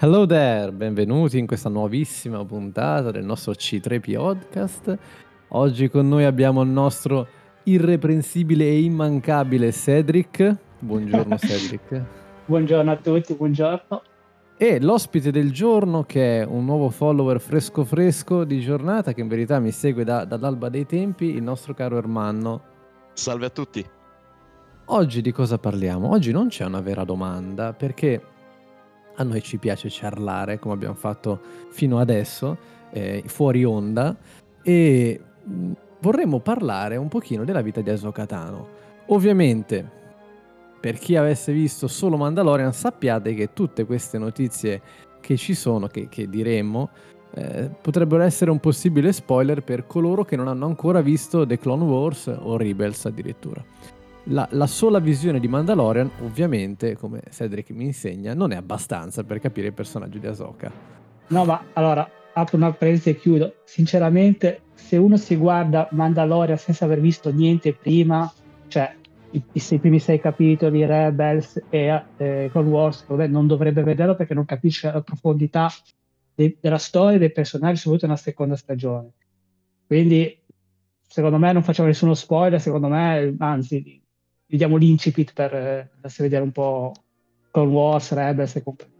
Hello there, benvenuti in questa nuovissima puntata del nostro C3P Podcast. Oggi con noi abbiamo il nostro irreprensibile e immancabile Cedric. Buongiorno Cedric. buongiorno a tutti, buongiorno. E l'ospite del giorno che è un nuovo follower fresco fresco di giornata che in verità mi segue da, dall'alba dei tempi, il nostro caro Ermanno. Salve a tutti. Oggi di cosa parliamo? Oggi non c'è una vera domanda perché a noi ci piace ciarlare come abbiamo fatto fino adesso, eh, fuori onda, e mm, vorremmo parlare un pochino della vita di Ahsoka Tano. Ovviamente, per chi avesse visto solo Mandalorian, sappiate che tutte queste notizie che ci sono, che, che diremmo, eh, potrebbero essere un possibile spoiler per coloro che non hanno ancora visto The Clone Wars o Rebels addirittura. La, la, sola visione di Mandalorian, ovviamente, come Cedric mi insegna, non è abbastanza per capire il personaggio di Ahsoka. No, ma allora, apro una parentesi e chiudo. Sinceramente, se uno si guarda Mandalorian senza aver visto niente prima, cioè i, i primi sei capitoli, Rebels e eh, Clone Wars, vabbè, non dovrebbe vederlo perché non capisce la profondità de, della storia dei personaggi, soprattutto nella seconda stagione. Quindi, secondo me, non facciamo nessuno spoiler, secondo me, anzi, vediamo l'incipit per eh, andarsi a vedere un po' Clone Wars, Rebels e compagnia.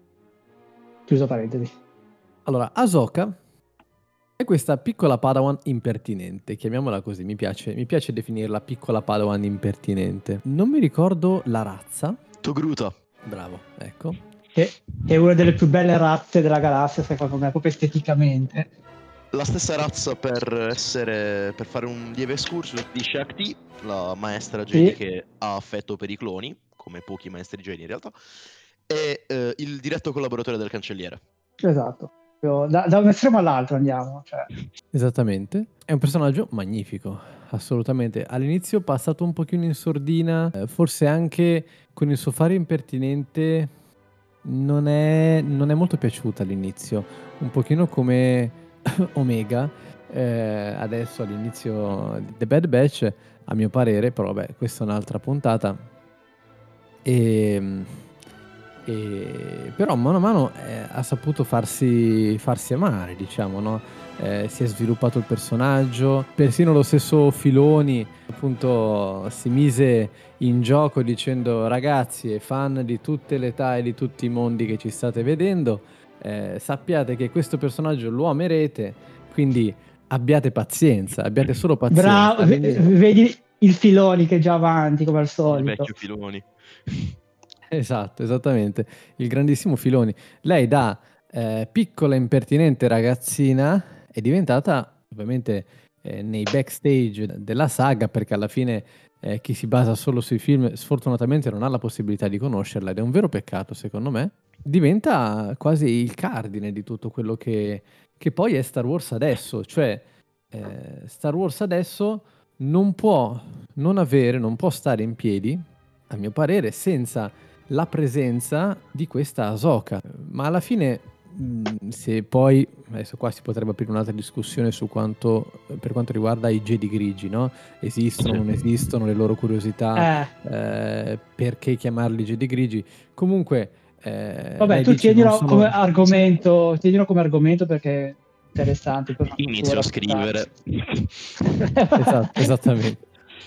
Chiuso parentesi. Allora, Ahsoka è questa piccola Padawan impertinente, chiamiamola così, mi piace, mi piace definirla piccola Padawan impertinente. Non mi ricordo la razza. Togruta. Bravo, ecco. Che è una delle più belle razze della galassia, secondo me, proprio esteticamente la stessa razza per essere per fare un lieve excursus di Shakti, la maestra Jedi sì. che ha affetto per i cloni, come pochi maestri Jedi in realtà, e eh, il diretto collaboratore del cancelliere. Esatto. Da, da un estremo all'altro andiamo. Cioè. Esattamente. È un personaggio magnifico, assolutamente. All'inizio passato un pochino in sordina, eh, forse anche con il suo fare impertinente non è, non è molto piaciuta all'inizio. Un pochino come Omega eh, adesso all'inizio di The Bad Batch, a mio parere, però vabbè, questa è un'altra puntata. E, ehm, e, però mano a mano eh, ha saputo farsi, farsi amare, diciamo, no? eh, si è sviluppato il personaggio, persino lo stesso Filoni appunto si mise in gioco dicendo ragazzi e fan di tutte le età e di tutti i mondi che ci state vedendo, eh, sappiate che questo personaggio lo amerete, quindi abbiate pazienza, abbiate solo pazienza. Bravo, quindi... vedi il Filoni che è già avanti come al solito. Il vecchio Filoni. Esatto, esattamente, il grandissimo Filoni. Lei da eh, piccola impertinente ragazzina è diventata ovviamente eh, nei backstage della saga perché alla fine eh, chi si basa solo sui film sfortunatamente non ha la possibilità di conoscerla ed è un vero peccato secondo me diventa quasi il cardine di tutto quello che, che poi è Star Wars adesso, cioè eh, Star Wars adesso non può non avere, non può stare in piedi, a mio parere, senza la presenza di questa Ahsoka. Ma alla fine, se poi, adesso qua si potrebbe aprire un'altra discussione su quanto, per quanto riguarda i Jedi grigi, no? Esistono, non esistono, le loro curiosità, eh. Eh, perché chiamarli Jedi grigi. Comunque, eh, Vabbè, tu tienilo, sono... come argomento, tienilo come argomento perché è interessante. Inizio a scrivere. esatto, esattamente.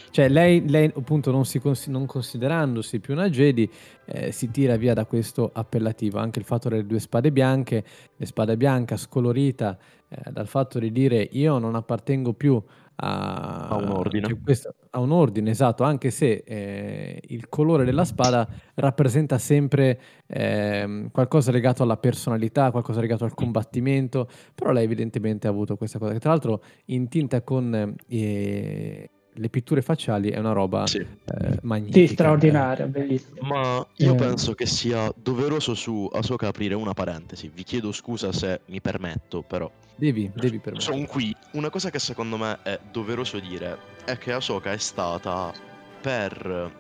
Cioè lei, lei appunto non, si, non, considerandosi più una Jedi eh, si tira via da questo appellativo. Anche il fatto delle due spade bianche, le spade bianche scolorita, eh, dal fatto di dire io non appartengo più a, a un ordine. Questo, a un ordine, esatto, anche se eh, il colore della spada rappresenta sempre eh, qualcosa legato alla personalità, qualcosa legato al combattimento, però lei evidentemente ha avuto questa cosa, che tra l'altro in tinta con... Eh, le pitture facciali è una roba sì. eh, magnifica. Sì, straordinaria, bellissima. Ma io eh. penso che sia doveroso su Asoka aprire una parentesi. Vi chiedo scusa se mi permetto, però. Devi, devi permettere. Sono qui. Una cosa che secondo me è doveroso dire è che Asoka è stata per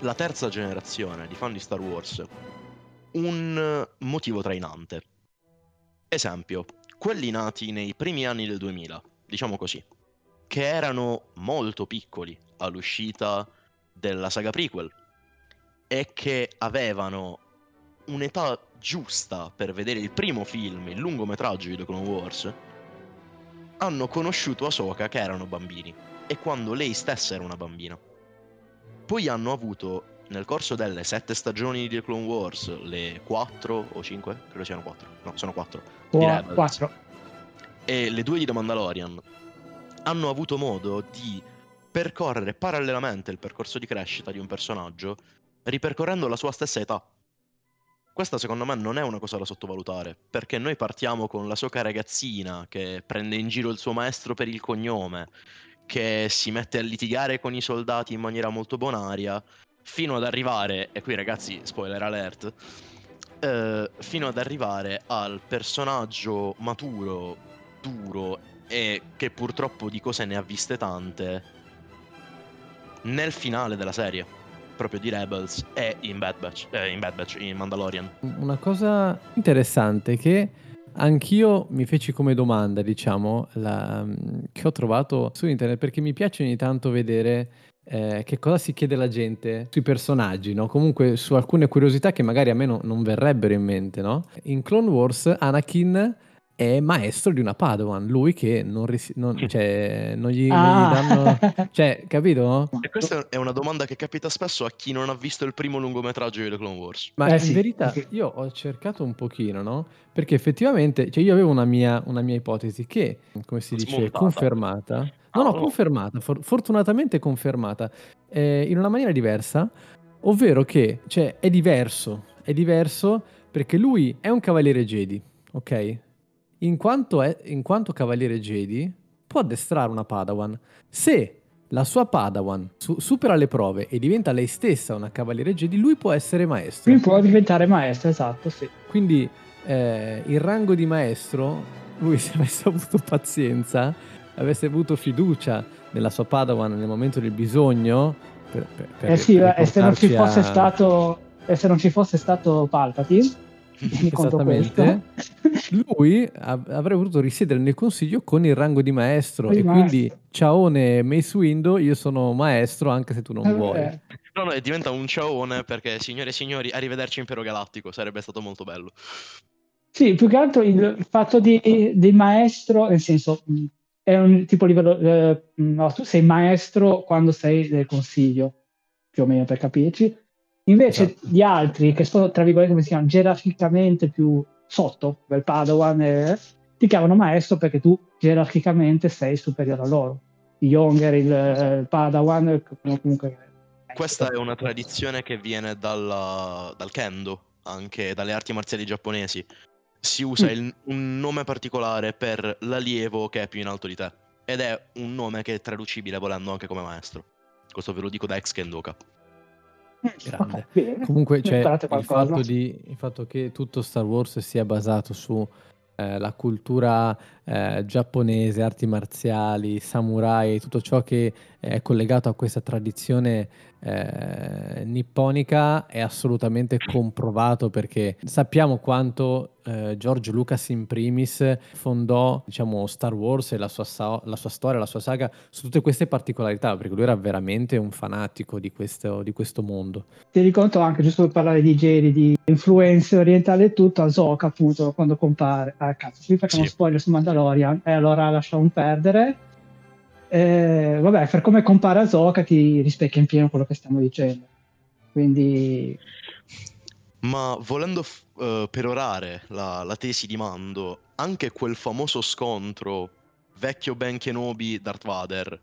la terza generazione di fan di Star Wars un motivo trainante. Esempio, quelli nati nei primi anni del 2000, diciamo così che erano molto piccoli all'uscita della saga prequel e che avevano un'età giusta per vedere il primo film, il lungometraggio di The Clone Wars, hanno conosciuto Ahsoka che erano bambini e quando lei stessa era una bambina. Poi hanno avuto nel corso delle sette stagioni di The Clone Wars, le quattro o cinque? Credo siano quattro. No, sono quattro. Quattro. E le due di The Mandalorian hanno avuto modo di percorrere parallelamente il percorso di crescita di un personaggio, ripercorrendo la sua stessa età. Questa secondo me non è una cosa da sottovalutare, perché noi partiamo con la Soca ragazzina che prende in giro il suo maestro per il cognome, che si mette a litigare con i soldati in maniera molto bonaria, fino ad arrivare, e qui ragazzi, spoiler alert, eh, fino ad arrivare al personaggio maturo, duro e che purtroppo di cose ne ha viste tante nel finale della serie proprio di Rebels e in Bad Batch, eh, in, Bad Batch in Mandalorian. Una cosa interessante che anch'io mi feci come domanda, diciamo, la, che ho trovato su internet perché mi piace ogni tanto vedere eh, che cosa si chiede la gente sui personaggi, no? Comunque su alcune curiosità che magari a me no, non verrebbero in mente, no? In Clone Wars Anakin è maestro di una Padawan, lui che non, ris- non, cioè, non, gli, ah. non, gli, danno... Cioè, capito? E questa è una domanda che capita spesso a chi non ha visto il primo lungometraggio di The Clone Wars. Ma eh, in sì. verità io ho cercato un pochino, no? Perché effettivamente, cioè io avevo una mia, una mia ipotesi che, come si dice, Smontata. confermata. No, no, confermata, for- fortunatamente confermata, eh, in una maniera diversa, ovvero che, cioè, è diverso, è diverso perché lui è un cavaliere Jedi, ok? In quanto, è, in quanto cavaliere Jedi, può addestrare una Padawan. Se la sua Padawan su- supera le prove e diventa lei stessa una cavaliere Jedi, lui può essere maestro. Lui può diventare maestro, esatto, sì. Quindi eh, il rango di maestro, lui se avesse avuto pazienza, avesse avuto fiducia nella sua Padawan nel momento del bisogno, per, per, per, eh sì, e se non ci fosse stato e se non ci fosse stato Palpatine Esattamente. Lui av- avrebbe voluto risiedere nel consiglio con il rango di maestro e quindi ciaone Mace Window, io sono maestro anche se tu non eh, vuoi. Eh. No, no, diventa un ciaone perché signore e signori, arrivederci Impero Galattico, sarebbe stato molto bello. Sì, più che altro il fatto di, di maestro, nel senso, è un tipo livello, eh, no, tu sei maestro quando sei nel consiglio, più o meno per capirci, Invece esatto. gli altri che sono, tra virgolette, come si chiamano, gerarchicamente più sotto, del Padawan, eh, ti chiamano maestro perché tu gerarchicamente sei superiore a loro. Il Younger, il, il Padawan, comunque... Questa è una tradizione che viene dalla, dal kendo, anche dalle arti marziali giapponesi. Si usa mm. il, un nome particolare per l'allievo che è più in alto di te. Ed è un nome che è traducibile volendo anche come maestro. Questo ve lo dico da ex kendoka. Grande. Comunque c'è il fatto, di, il fatto che tutto Star Wars sia basato su eh, la cultura eh, giapponese, arti marziali, samurai, tutto ciò che è collegato a questa tradizione eh, nipponica è assolutamente comprovato perché sappiamo quanto eh, George Lucas in primis fondò diciamo, Star Wars e la sua, sa- la sua, storia, la sua saga su tutte queste particolarità perché lui era veramente un fanatico di questo, di questo mondo. Ti riconto anche, giusto per parlare di Jedi, di influenze orientali e tutto, Ahsoka appunto quando compare, ah cazzo, qui facciamo sì. spoiler su Mandalorian e allora lasciamo perdere eh, vabbè, per come compara Ahsoka ti rispecchia in pieno quello che stiamo dicendo. Quindi... Ma volendo f- uh, perorare la, la tesi di Mando, anche quel famoso scontro vecchio Ben Kenobi Darth Vader,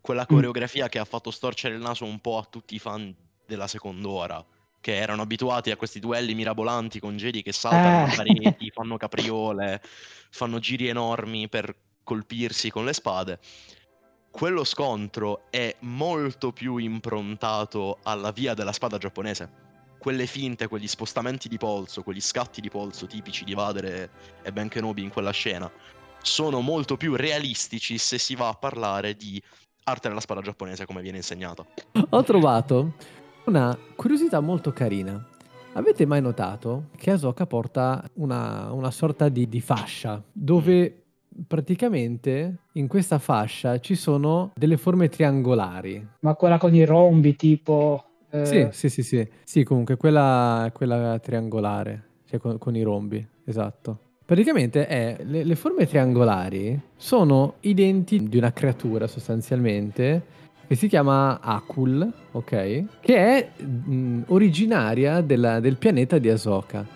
quella mm. coreografia mm. che ha fatto storcere il naso un po' a tutti i fan della seconda ora, che erano abituati a questi duelli mirabolanti con Jedi che saltano eh. pareti, fanno capriole, fanno giri enormi per colpirsi con le spade quello scontro è molto più improntato alla via della spada giapponese. Quelle finte, quegli spostamenti di polso, quegli scatti di polso tipici di Vader e Ben Kenobi in quella scena, sono molto più realistici se si va a parlare di arte della spada giapponese come viene insegnata. Ho trovato una curiosità molto carina. Avete mai notato che Asoka porta una, una sorta di, di fascia dove praticamente in questa fascia ci sono delle forme triangolari. Ma quella con i rombi tipo... Eh... Sì, sì, sì, sì, sì, comunque quella, quella triangolare. cioè con, con i rombi, esatto. Praticamente è, le, le, forme triangolari sono i denti di una creatura sostanzialmente che si chiama Akul, ok? Che è mh, originaria della, del pianeta di Asoka.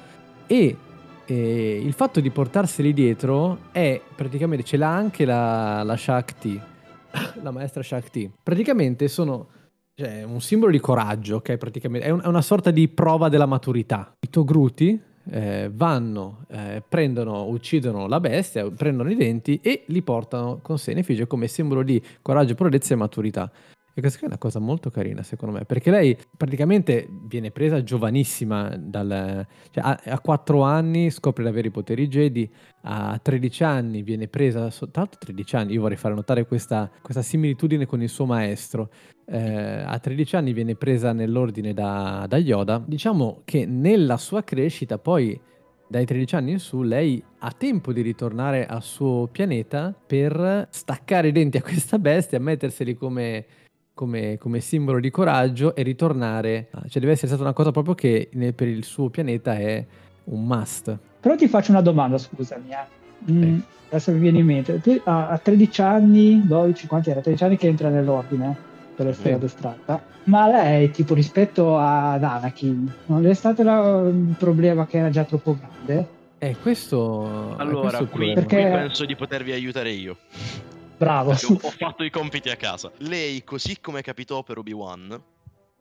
E e il fatto di portarseli dietro è praticamente ce l'ha anche la, la Shakti, la maestra Shakti. Praticamente sono cioè, un simbolo di coraggio, ok? Praticamente è, un, è una sorta di prova della maturità. I Togruti eh, vanno, eh, prendono, uccidono la bestia, prendono i denti e li portano con sé in effigie come simbolo di coraggio, prodezza e maturità. E questa è una cosa molto carina, secondo me, perché lei praticamente viene presa giovanissima, dal, cioè a, a 4 anni scopre di avere i poteri Jedi, a 13 anni viene presa, soltanto 13 anni, io vorrei fare notare questa, questa similitudine con il suo maestro, eh, a 13 anni viene presa nell'ordine da, da Yoda, diciamo che nella sua crescita poi dai 13 anni in su lei ha tempo di ritornare al suo pianeta per staccare i denti a questa bestia, metterseli come come, come, simbolo di coraggio e ritornare. Cioè deve essere stata una cosa proprio che nel, per il suo pianeta è un must. Però ti faccio una domanda, scusami. Eh. Mm, adesso mi viene in mente. Tu, a, a 13 anni, 12, quanti era? 13 anni che entra nell'ordine per essere addestrata. Ma lei, tipo, rispetto ad Anakin, non è stato un problema che era già troppo grande? Eh, questo... Allora, questo qui, perché... qui penso di potervi aiutare io. Bravo. Ho, fatto i compiti a casa. Lei, così come capitò per Obi-Wan,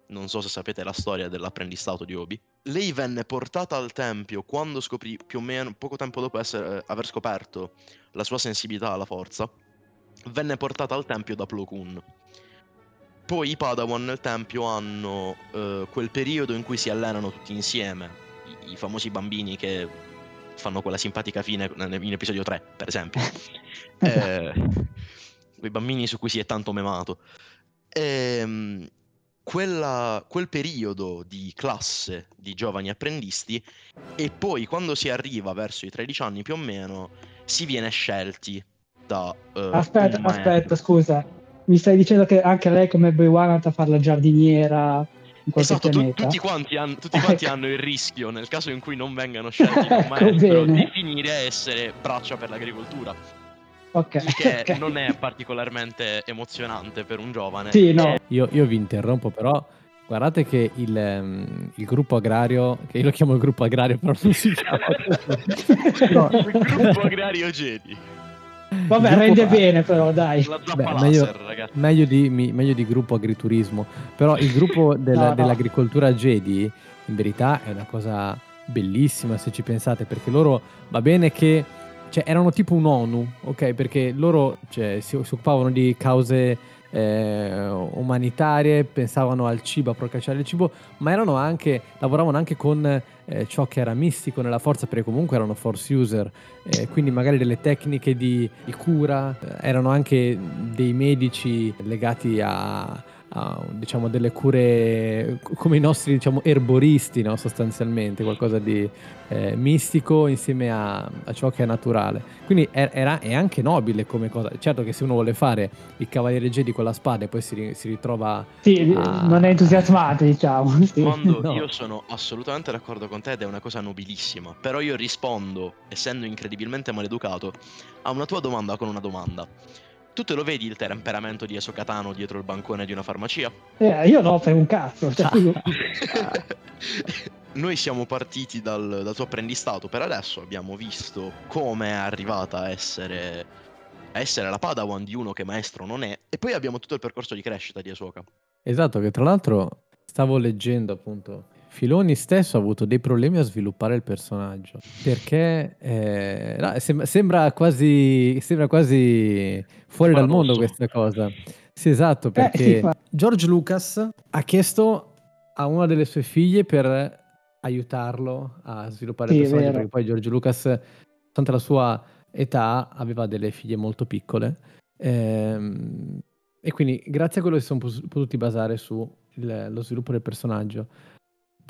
non so se sapete la storia dell'apprendistato di Obi, lei venne portata al tempio quando scoprì, più o meno poco tempo dopo essere, eh, aver scoperto la sua sensibilità alla forza, venne portata al tempio da Plo Koon. Poi i Padawan nel tempio hanno eh, quel periodo in cui si allenano tutti insieme, i, i famosi bambini che fanno quella simpatica fine in episodio 3, per esempio. eh, quei bambini su cui si è tanto memato. Ehm, quella, quel periodo di classe di giovani apprendisti e poi quando si arriva verso i 13 anni più o meno si viene scelti da... Uh, aspetta, aspetta, scusa. Mi stai dicendo che anche lei come Boy a fare la giardiniera esatto, tu, tutti quanti, hanno, tutti quanti hanno, il rischio, nel caso in cui non vengano scelti un maestro, di finire a essere braccia per l'agricoltura. Ok. Che okay. non è particolarmente emozionante per un giovane. Sì, no. Io, io vi interrompo, però Guardate che il, um, il, gruppo agrario, che io lo chiamo il gruppo agrario, però non si chiama no. il gruppo agrario Jedi. Vabbè, rende bene però, dai. Beh, meglio, meglio, di, mi, meglio, di, gruppo agriturismo. Però il gruppo del, no, no. dell'agricoltura Jedi, in verità, è una cosa bellissima se ci pensate, perché loro va bene che cioè, erano tipo un ONU, ok? Perché loro cioè, si, si, occupavano di cause eh, umanitarie, pensavano al cibo, a procacciare il cibo, ma erano anche, lavoravano anche con eh, ciò che era mistico nella forza, perché comunque erano force user, eh, quindi magari delle tecniche di, di cura, eh, erano anche dei medici legati a a diciamo, delle cure come i nostri diciamo, erboristi, no? sostanzialmente, qualcosa di eh, mistico insieme a, a, ciò che è naturale. Quindi è, era, è, anche nobile come cosa. Certo che se uno vuole fare il Cavaliere Jedi con la spada e poi si, si ritrova... Sì, a... non è entusiasmato, diciamo. Quando no. io sono assolutamente d'accordo con te ed è una cosa nobilissima, però io rispondo, essendo incredibilmente maleducato, a una tua domanda con una domanda. Tu te lo vedi il temperamento di Esokatano dietro il bancone di una farmacia? Eh, io no, per un cazzo. Cioè, Noi siamo partiti dal, dal, tuo apprendistato per adesso, abbiamo visto come è arrivata a essere, a essere la Padawan di uno che maestro non è, e poi abbiamo tutto il percorso di crescita di Asoka. Esatto, che tra l'altro stavo leggendo appunto Filoni stesso ha avuto dei problemi a sviluppare il personaggio perché eh, no, sembra, sembra, quasi, sembra quasi fuori dal mondo questa cosa. Sì, esatto, eh, perché eh, George Lucas ha chiesto a una delle sue figlie per aiutarlo a sviluppare sì, il personaggio, perché poi George Lucas, tanta la sua età, aveva delle figlie molto piccole. Ehm, e quindi grazie a quello si sono potuti basare sullo sviluppo del personaggio.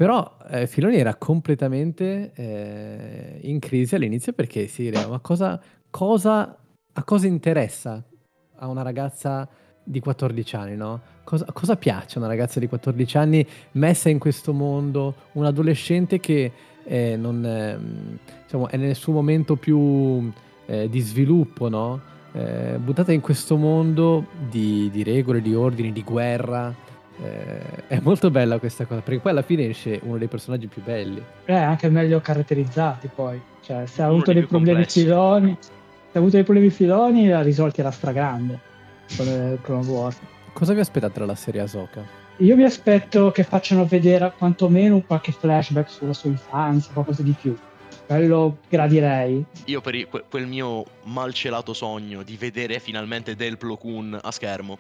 Però eh, Filoni era completamente eh, in crisi all'inizio perché si, diceva, ma cosa, cosa, a cosa interessa a una ragazza di 14 anni, no? Cosa, cosa, piace a una ragazza di 14 anni messa in questo mondo, un adolescente che eh, non, eh, diciamo, è nel suo momento più eh, di sviluppo, no? Eh, buttata in questo mondo di, di, regole, di ordini, di guerra. Eh, è molto bella questa cosa, perché poi alla fine esce uno dei personaggi più belli. Eh, anche meglio caratterizzati poi. Cioè, se ha avuto dei problemi filoni, se ha avuto dei problemi filoni, l'ha risolti alla stragrande con il Clone Wars. Cosa vi aspettate dalla serie Ahsoka? Io mi aspetto che facciano vedere quantomeno qualche flashback sulla sua infanzia, qualcosa di più. Quello gradirei. Io per il, quel mio malcelato sogno di vedere finalmente Del Plo Koon a schermo.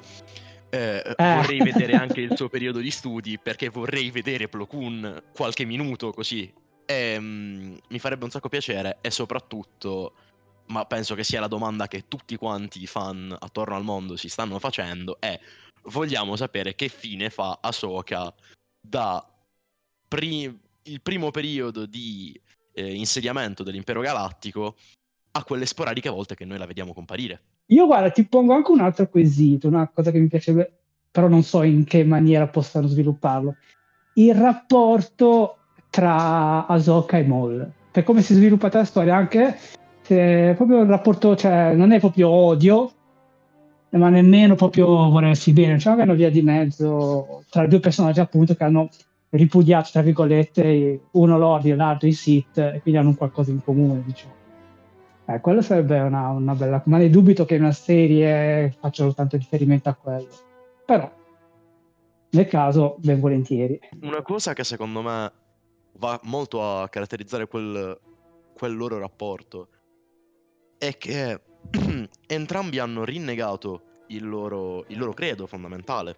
Eh, eh. Vorrei vedere anche il suo periodo di studi perché vorrei vedere Plo Koon qualche minuto così. E, um, mi farebbe un sacco piacere e soprattutto ma penso che sia la domanda che tutti quanti i fan attorno al mondo si stanno facendo, è vogliamo sapere che fine fa Ahsoka da pri- il primo periodo di eh, insediamento dell'impero galattico a quelle sporadiche volte che noi la vediamo comparire. Io guarda, ti pongo anche un altro quesito, una cosa che mi piace, però non so in che maniera possano svilupparlo. Il rapporto tra Ahsoka e Maul. Per come si è sviluppata la storia, anche è proprio il rapporto, cioè non è proprio odio, ma nemmeno proprio volersi bene, c'è una via di mezzo tra due personaggi appunto che hanno ripudiato, tra virgolette, uno l'Ordi e l'altro i Sith, e quindi hanno un qualcosa in comune, diciamo. Eh, quello sarebbe una, una bella... ma ne dubito che in una serie facciano tanto riferimento a quello. Però, nel caso, ben volentieri. Una cosa che secondo me va molto a caratterizzare quel, quel loro rapporto è che entrambi hanno rinnegato il loro, il loro credo fondamentale.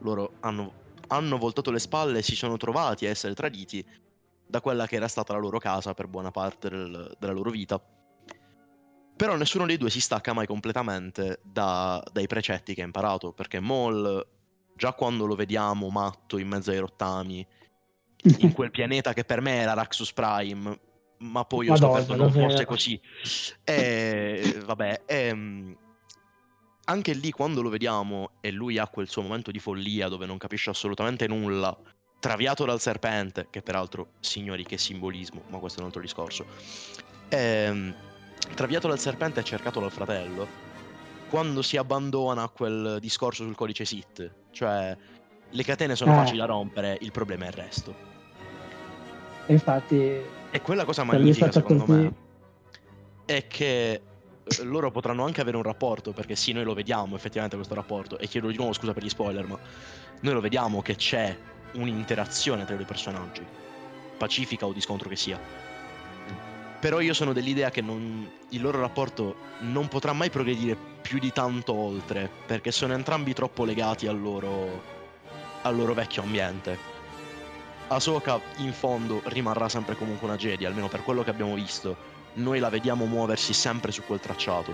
Loro hanno, hanno voltato le spalle e si sono trovati a essere traditi da quella che era stata la loro casa per buona parte del, della loro vita. Però nessuno dei due si stacca mai completamente da, dai precetti che ha imparato, perché Maul, già quando lo vediamo matto in mezzo ai rottami, in quel pianeta che per me era Raxus Prime, ma poi ho Madonna, scoperto non fosse così. E vabbè, e, anche lì quando lo vediamo e lui ha quel suo momento di follia dove non capisce assolutamente nulla, traviato dal serpente, che peraltro, signori, che simbolismo, ma questo è un altro discorso. E, traviato dal serpente e cercato dal fratello, quando si abbandona a quel discorso sul codice SIT, cioè le catene sono eh. facili da rompere, il problema è il resto. Infatti e quella cosa magnifica secondo così. me è che eh, loro potranno anche avere un rapporto, perché sì, noi lo vediamo effettivamente questo rapporto, e chiedo di nuovo scusa per gli spoiler, ma noi lo vediamo che c'è un'interazione tra i due personaggi, pacifica o di scontro che sia. Però io sono dell'idea che non, il loro rapporto non potrà mai progredire più di tanto oltre, perché sono entrambi troppo legati al loro, al loro vecchio ambiente. Ahsoka in fondo rimarrà sempre comunque una Jedi, almeno per quello che abbiamo visto. Noi la vediamo muoversi sempre su quel tracciato.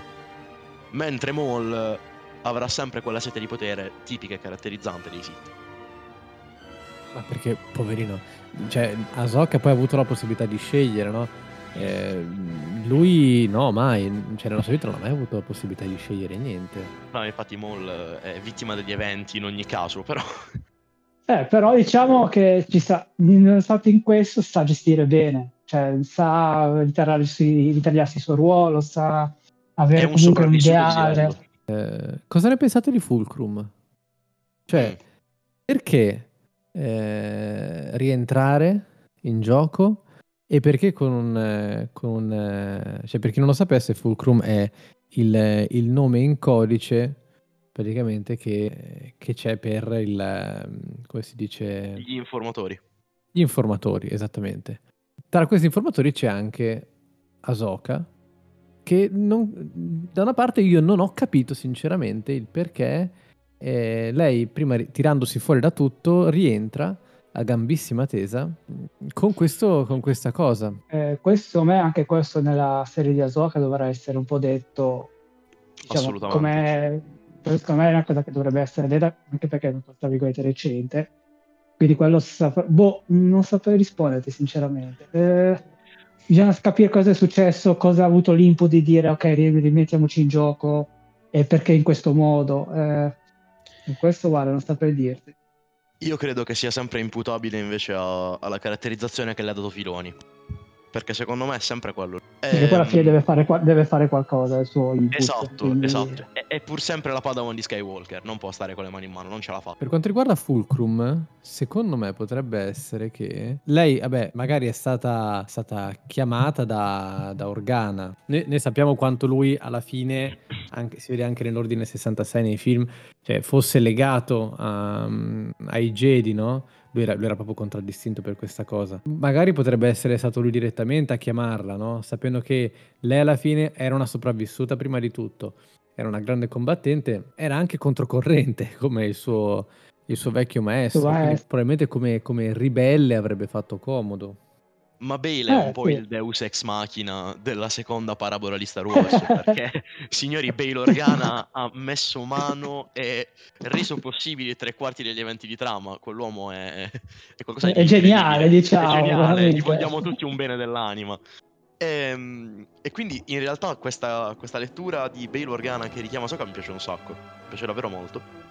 Mentre Maul avrà sempre quella sete di potere tipica e caratterizzante dei Sith. Ma perché, poverino, cioè, Ahsoka poi ha avuto la possibilità di scegliere, no? Eh, lui no, mai, cioè nella sua vita non ha mai avuto la possibilità di scegliere niente. No, infatti Maul è vittima degli eventi in ogni caso, però eh, però diciamo che ci sa, stato in questo sa gestire bene, cioè sa ritagliarsi, ritagliarsi il suo ruolo, sa avere un comunque un ideale. Eh, cosa ne pensate di Fulcrum? Cioè, mm. perché eh, rientrare in gioco e perché con un... Con un cioè, per chi non lo sapesse, Fulcrum è il, il nome in codice praticamente che, che c'è per il, come si dice? Gli informatori. Gli informatori, esattamente. Tra questi informatori c'è anche Asoka, che non, da una parte io non ho capito sinceramente il perché eh, lei, prima tirandosi fuori da tutto, rientra a gambissima tesa con, questo, con questa cosa. Eh, questo, me, anche questo nella serie di Asoka dovrà essere un po' detto diciamo, come secondo me è una cosa che dovrebbe essere detta anche perché è una tra virgolette recente quindi quello sap- boh, non saprei risponderti sinceramente eh, bisogna capire cosa è successo cosa ha avuto l'input di dire ok rimettiamoci in gioco e perché in questo modo eh, questo guarda, non sta per dirti. Io credo che sia sempre imputabile invece a- alla caratterizzazione che le ha dato Filoni. Perché secondo me è sempre quello. Perché poi alla fine Ehm, deve fare, deve fare qualcosa il suo input. Esatto, quindi- esatto. È, è pur sempre la Padawan di Skywalker, non può stare con le mani in mano, non ce la fa. Per quanto riguarda Fulcrum, secondo me potrebbe essere che lei, vabbè, magari è stata, stata chiamata da, da Organa. Noi, noi sappiamo quanto lui alla fine, anche- si vede anche nell'ordine 66 nei film, cioè fosse legato a- ai Jedi, no? Lui era, lui era proprio contraddistinto per questa cosa. Magari potrebbe essere stato lui direttamente a chiamarla, no? Sapendo che lei alla fine era una sopravvissuta prima di tutto era una grande combattente, era anche controcorrente come il suo, il suo vecchio maestro. probabilmente come, come ribelle avrebbe fatto comodo. Ma Bale è Eh, un po' sì. il deus ex machina della seconda parabola di Star Wars, perché, signori, Bale Organa ha messo mano e reso possibili tre quarti degli eventi di trama. Quell'uomo è, è qualcosa di È geniale, diciamo, È geniale, gli vogliamo tutti un bene dell'anima. Ehm, E, quindi in realtà questa, questa lettura di Bale Organa che richiama Soka mi piace un sacco, mi piace davvero molto.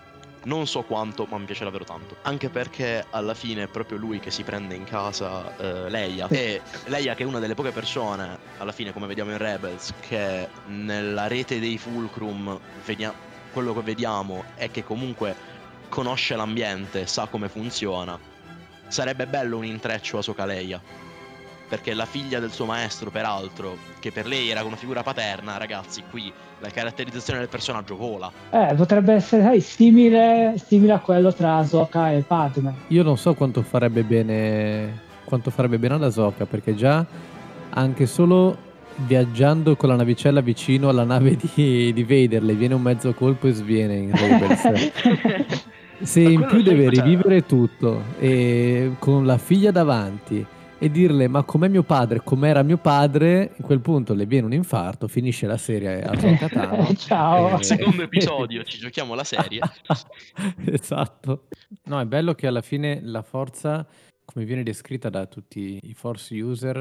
Non so quanto, ma mi piace davvero tanto. Anche perché alla fine è proprio lui che si prende in casa eh, Leia. E Leia che è una delle poche persone, alla fine come vediamo in Rebels, che nella rete dei Fulcrum vedia- quello che vediamo è che comunque conosce l'ambiente, sa come funziona. Sarebbe bello un intreccio a Soka Leia. Perché la figlia del suo maestro, peraltro, che per lei era una figura paterna, ragazzi, qui la caratterizzazione del personaggio vola. Eh, potrebbe essere sai, simile, simile a quello tra Ahsoka e Padme. Io non so quanto farebbe bene, quanto farebbe bene ad Ahsoka, perché già anche solo viaggiando con la navicella vicino alla nave di, di Vader le viene un mezzo colpo e sviene in Rebels. Se Ma in più deve rivivere tutto e con la figlia davanti e dirle ma com'è mio padre, com'era mio padre, in quel punto le viene un infarto, finisce la serie a Tano. Ciao. Al secondo episodio ci giochiamo la serie. esatto. No, è bello che alla fine la forza, come viene descritta da tutti i force user,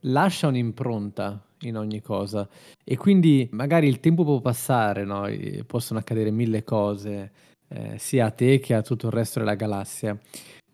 lascia un'impronta in ogni cosa e quindi magari il tempo può passare, no? E possono accadere mille cose, eh, sia a te che a tutto il resto della galassia,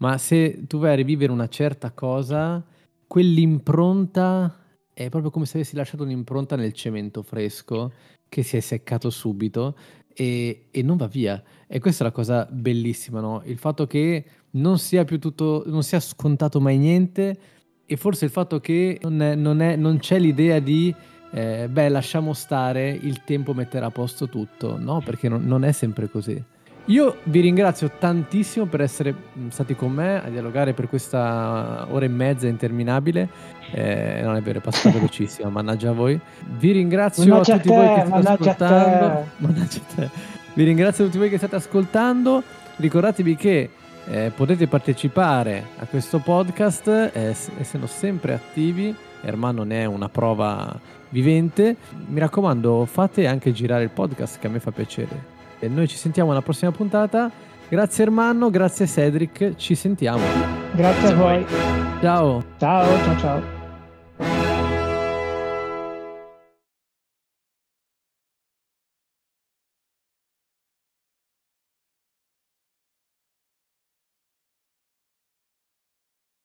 ma se tu vai a rivivere una certa cosa, quell'impronta è proprio come se avessi lasciato un'impronta nel cemento fresco che si è seccato subito e, e non va via. E questa è la cosa bellissima, no? Il fatto che non sia più tutto, non sia scontato mai niente e forse il fatto che non, è- non è- non c'è l'idea di, eh, beh, lasciamo stare, il tempo metterà a posto tutto, no? Perché non, non è sempre così. Io vi ringrazio tantissimo per essere mh, stati con me a dialogare per questa ora e mezza interminabile. Eh, non è vero, è passata velocissima, mannaggia a voi. Vi ringrazio Mannaggia a tutti te, voi che state mannaggia a te. ascoltando. Mannaggia a te. Vi ringrazio a tutti voi che state ascoltando. Ricordatevi che eh, potete partecipare a questo podcast eh, essendo sempre attivi. Ermanno ne è una prova vivente. Mi raccomando, fate anche girare il podcast che a me fa piacere. E noi ci sentiamo alla prossima puntata. Grazie Ermanno, grazie Cedric, ci sentiamo. Grazie a voi. Ciao. Ciao, ciao, ciao.